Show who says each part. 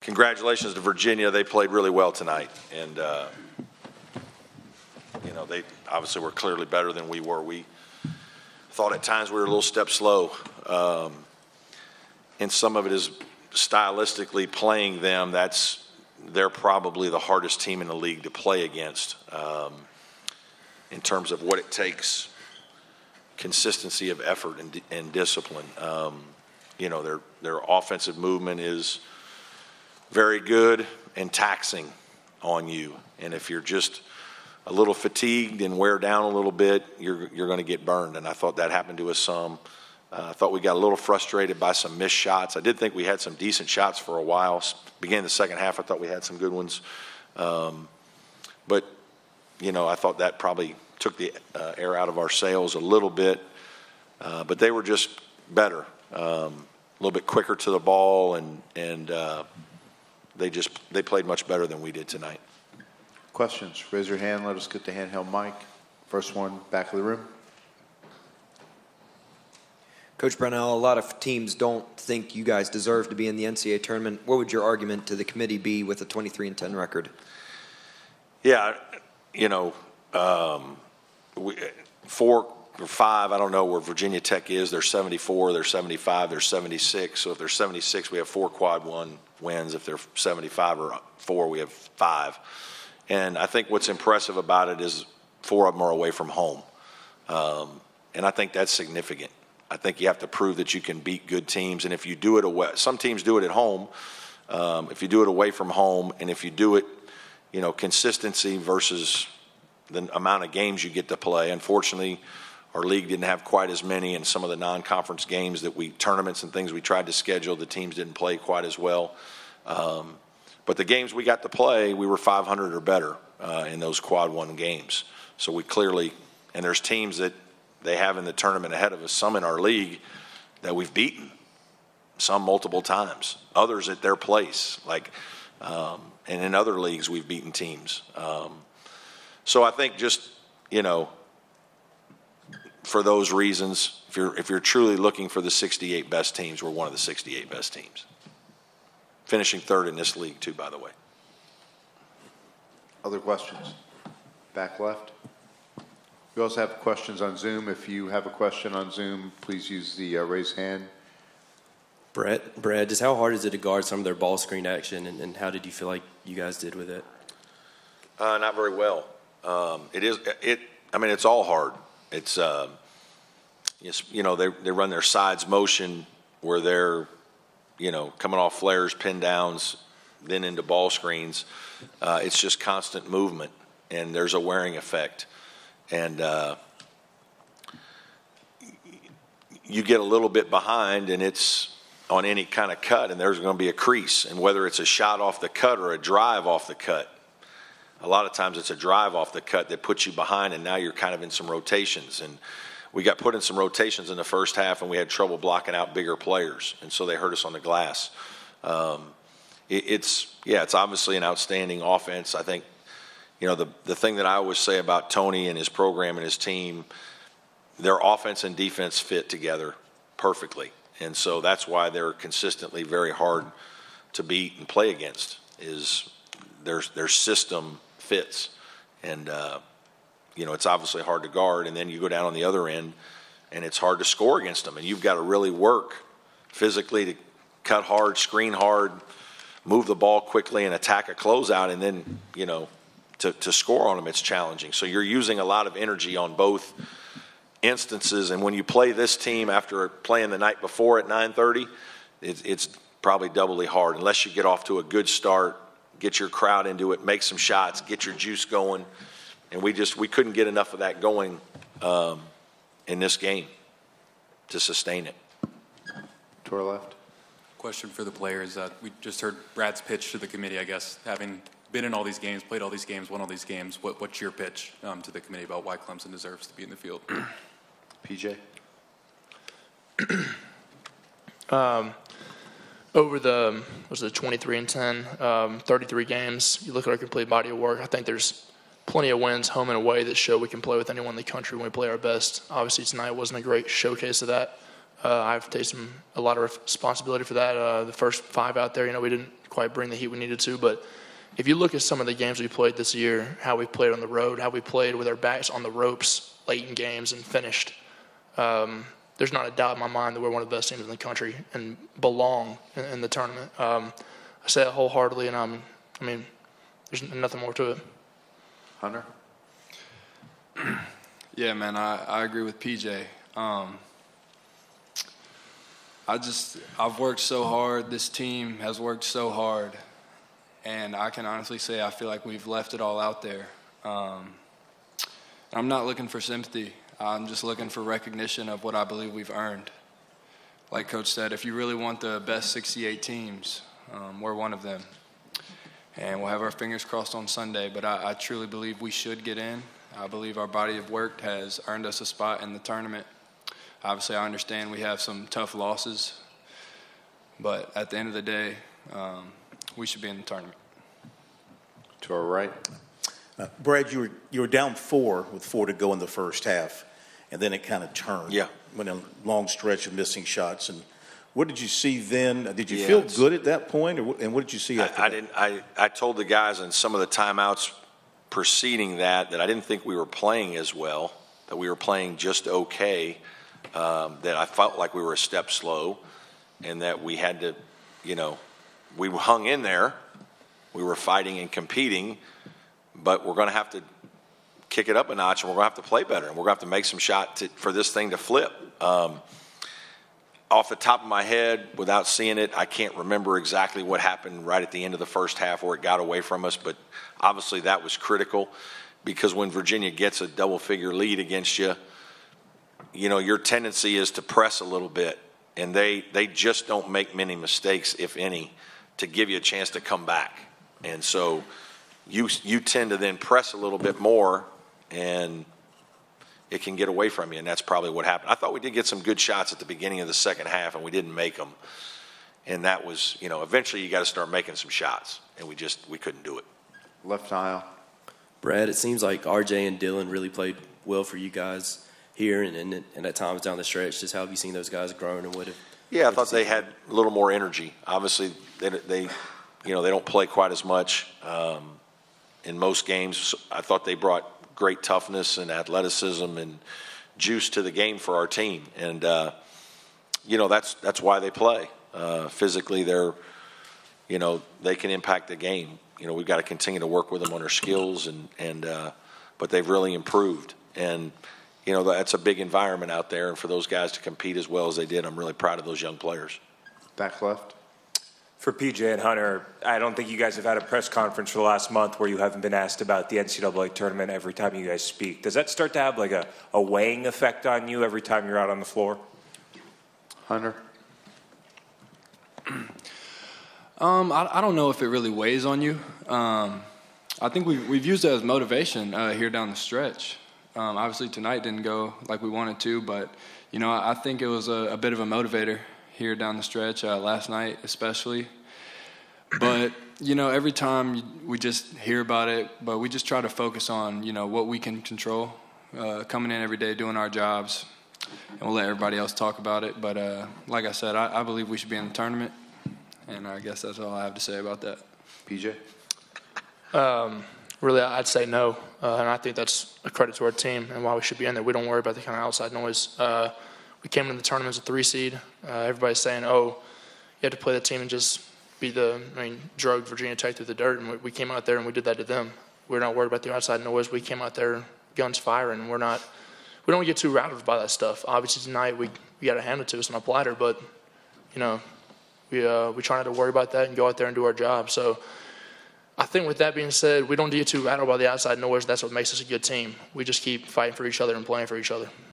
Speaker 1: congratulations to Virginia. They played really well tonight. And, uh, you know, they obviously were clearly better than we were. We thought at times we were a little step slow. Um, and some of it is stylistically playing them. That's, they're probably the hardest team in the league to play against um, in terms of what it takes consistency of effort and, and discipline. Um, you know, their, their offensive movement is very good and taxing on you. And if you're just a little fatigued and wear down a little bit, you're, you're going to get burned. And I thought that happened to us some. Uh, I thought we got a little frustrated by some missed shots. I did think we had some decent shots for a while. Beginning the second half, I thought we had some good ones. Um, but, you know, I thought that probably took the uh, air out of our sails a little bit. Uh, but they were just better, um, a little bit quicker to the ball, and and uh, they just they played much better than we did tonight.
Speaker 2: Questions? Raise your hand. Let us get the handheld mic. First one, back of the room.
Speaker 3: Coach Brownell, a lot of teams don't think you guys deserve to be in the NCAA tournament. What would your argument to the committee be with a 23 and 10 record?
Speaker 1: Yeah, you know, um, we, four or five, I don't know where Virginia Tech is. They're 74, they're 75, they're 76. So if they're 76, we have four quad one wins. If they're 75 or four, we have five. And I think what's impressive about it is four of them are away from home. Um, and I think that's significant. I think you have to prove that you can beat good teams. And if you do it away, some teams do it at home. Um, if you do it away from home, and if you do it, you know, consistency versus the amount of games you get to play. Unfortunately, our league didn't have quite as many, and some of the non-conference games that we tournaments and things we tried to schedule, the teams didn't play quite as well. Um, but the games we got to play, we were 500 or better uh, in those quad one games. So we clearly, and there's teams that they have in the tournament ahead of us, some in our league that we've beaten, some multiple times, others at their place, like, um, and in other leagues we've beaten teams. Um, so I think just, you know, for those reasons, if you're, if you're truly looking for the 68 best teams, we're one of the 68 best teams. Finishing third in this league, too, by the way.
Speaker 2: Other questions? Back left. We also have questions on Zoom. If you have a question on Zoom, please use the uh, raise hand.
Speaker 4: Brett, Brad, just how hard is it to guard some of their ball screen action, and, and how did you feel like you guys did with it?
Speaker 1: Uh, not very well. Um, it is. It. I mean, it's all hard. It's. Uh, you know, they they run their sides motion where they're, you know, coming off flares, pin downs, then into ball screens. Uh, it's just constant movement, and there's a wearing effect and uh, you get a little bit behind, and it's on any kind of cut, and there's going to be a crease. And whether it's a shot off the cut or a drive off the cut, a lot of times it's a drive off the cut that puts you behind, and now you're kind of in some rotations. And we got put in some rotations in the first half, and we had trouble blocking out bigger players, and so they hurt us on the glass. Um, it, it's yeah, it's obviously an outstanding offense. I think you know, the, the thing that I always say about Tony and his program and his team, their offense and defense fit together perfectly. And so that's why they're consistently very hard to beat and play against is their, their system fits. And, uh, you know, it's obviously hard to guard. And then you go down on the other end and it's hard to score against them. And you've got to really work physically to cut hard, screen hard, move the ball quickly and attack a closeout. And then, you know, to, to score on them, it's challenging. So you're using a lot of energy on both instances. And when you play this team after playing the night before at 9:30, it's, it's probably doubly hard unless you get off to a good start, get your crowd into it, make some shots, get your juice going. And we just we couldn't get enough of that going um, in this game to sustain it.
Speaker 2: To our left.
Speaker 5: Question for the players. Uh, we just heard Brad's pitch to the committee, I guess, having been in all these games, played all these games, won all these games. What, what's your pitch um, to the committee about why Clemson deserves to be in the field?
Speaker 2: PJ.
Speaker 6: um, over the was it 23 and 10, um, 33 games. You look at our complete body of work. I think there's plenty of wins home and away that show we can play with anyone in the country when we play our best. Obviously tonight wasn't a great showcase of that. Uh, I've taken a lot of responsibility for that. Uh, the first five out there, you know, we didn't quite bring the heat we needed to, but if you look at some of the games we played this year, how we played on the road, how we played with our backs on the ropes late in games and finished, um, there's not a doubt in my mind that we're one of the best teams in the country and belong in, in the tournament. Um, I say that wholeheartedly, and I'm, I mean, there's nothing more to it.
Speaker 2: Hunter?
Speaker 7: Yeah, man, I, I agree with PJ. Um, I just, I've worked so hard. This team has worked so hard. And I can honestly say I feel like we've left it all out there. Um, I'm not looking for sympathy. I'm just looking for recognition of what I believe we've earned. Like Coach said, if you really want the best 68 teams, um, we're one of them. And we'll have our fingers crossed on Sunday, but I, I truly believe we should get in. I believe our body of work has earned us a spot in the tournament. Obviously, I understand we have some tough losses, but at the end of the day, um, we should be in the tournament.
Speaker 2: To our right?
Speaker 8: Uh, Brad, you were, you were down four with four to go in the first half, and then it kind of turned.
Speaker 1: Yeah.
Speaker 8: Went a long stretch of missing shots. And what did you see then? Did you
Speaker 1: Yeah,
Speaker 8: feel good at that point, or, and what did you see after
Speaker 1: I, I didn't, I, I told the guys in some of the timeouts preceding that, that I didn't think we were playing as well, that we were playing just okay, um, that I felt like we were a step slow, and that we had to, you know, we hung in there, we were fighting and competing, but we're going to have to kick it up a notch, and we're going to have to play better, and we're going to have to make some shot to, for this thing to flip. Um, off the top of my head, without seeing it, I can't remember exactly what happened right at the end of the first half where it got away from us, but obviously that was critical because when Virginia gets a double figure lead against you, you know, your tendency is to press a little bit, and they, they just don't make many mistakes, if any, to give you a chance to come back. And so you, you tend to then press a little bit more, and it can get away from you, and that's probably what happened. I thought we did get some good shots at the beginning of the second half, and we didn't make them. And that was, you know, eventually you got to start making some shots, and we just we couldn't do it.
Speaker 2: Left aisle?
Speaker 4: Brad, it seems like RJ and Dillon really played well for you guys here and, and, and at times down the stretch. Just how have you seen those guys growing and what have
Speaker 1: Yeah, I thought they had a little more energy. Obviously, they, they you know, they don't play quite as much um, in most games. I thought they brought great toughness and athleticism and juice to the game for our team, and uh, you know that's that's why they play. Uh, physically, they're you know they can impact the game. You know, we've got to continue to work with them on their skills, and and uh, but they've really improved and you know, that's a big environment out there, and for those guys to compete as well as they did, I'm really proud of those young players.
Speaker 2: Back left?
Speaker 9: For PJ and Hunter, I don't think you guys have had a press conference for the last month where you haven't been asked about the NCAA tournament every time you guys speak. Does that start to have like a, a weighing effect on you every time you're out on the floor?
Speaker 2: Hunter?
Speaker 7: Um, I, I don't know if it really weighs on you. Um, I think we've, we've used it as motivation uh, here down the stretch. Um, obviously, tonight didn't go like we wanted to, but you know, I, I think it was a, a bit of a motivator here down the stretch. Uh, last night, especially. But you know, every time we just hear about it, but we just try to focus on you know what we can control. Uh, coming in every day, doing our jobs, and we'll let everybody else talk about it. But uh, like I said, I, I believe we should be in the tournament, and I guess that's all I have to say about that.
Speaker 2: PJ?
Speaker 6: Really, I'd say no, uh, and I think that's a credit to our team and why we should be in there. We don't worry about the kind of outside noise. Uh, we came into the tournament as a three seed. Uh, everybody's saying, "Oh, you have to play the team and just be the." I mean, drug Virginia Tech through the dirt, and we, we came out there and we did that to them. We're not worried about the outside noise. We came out there guns firing. We're not. We don't get too rattled by that stuff. Obviously, tonight we we got to hand it to us on a platter, but you know, we uh, we try not to worry about that and go out there and do our job. So. I think with that being said, we don't get too rattled by the outside noise. That's what makes us a good team. We just keep fighting for each other and playing for each other.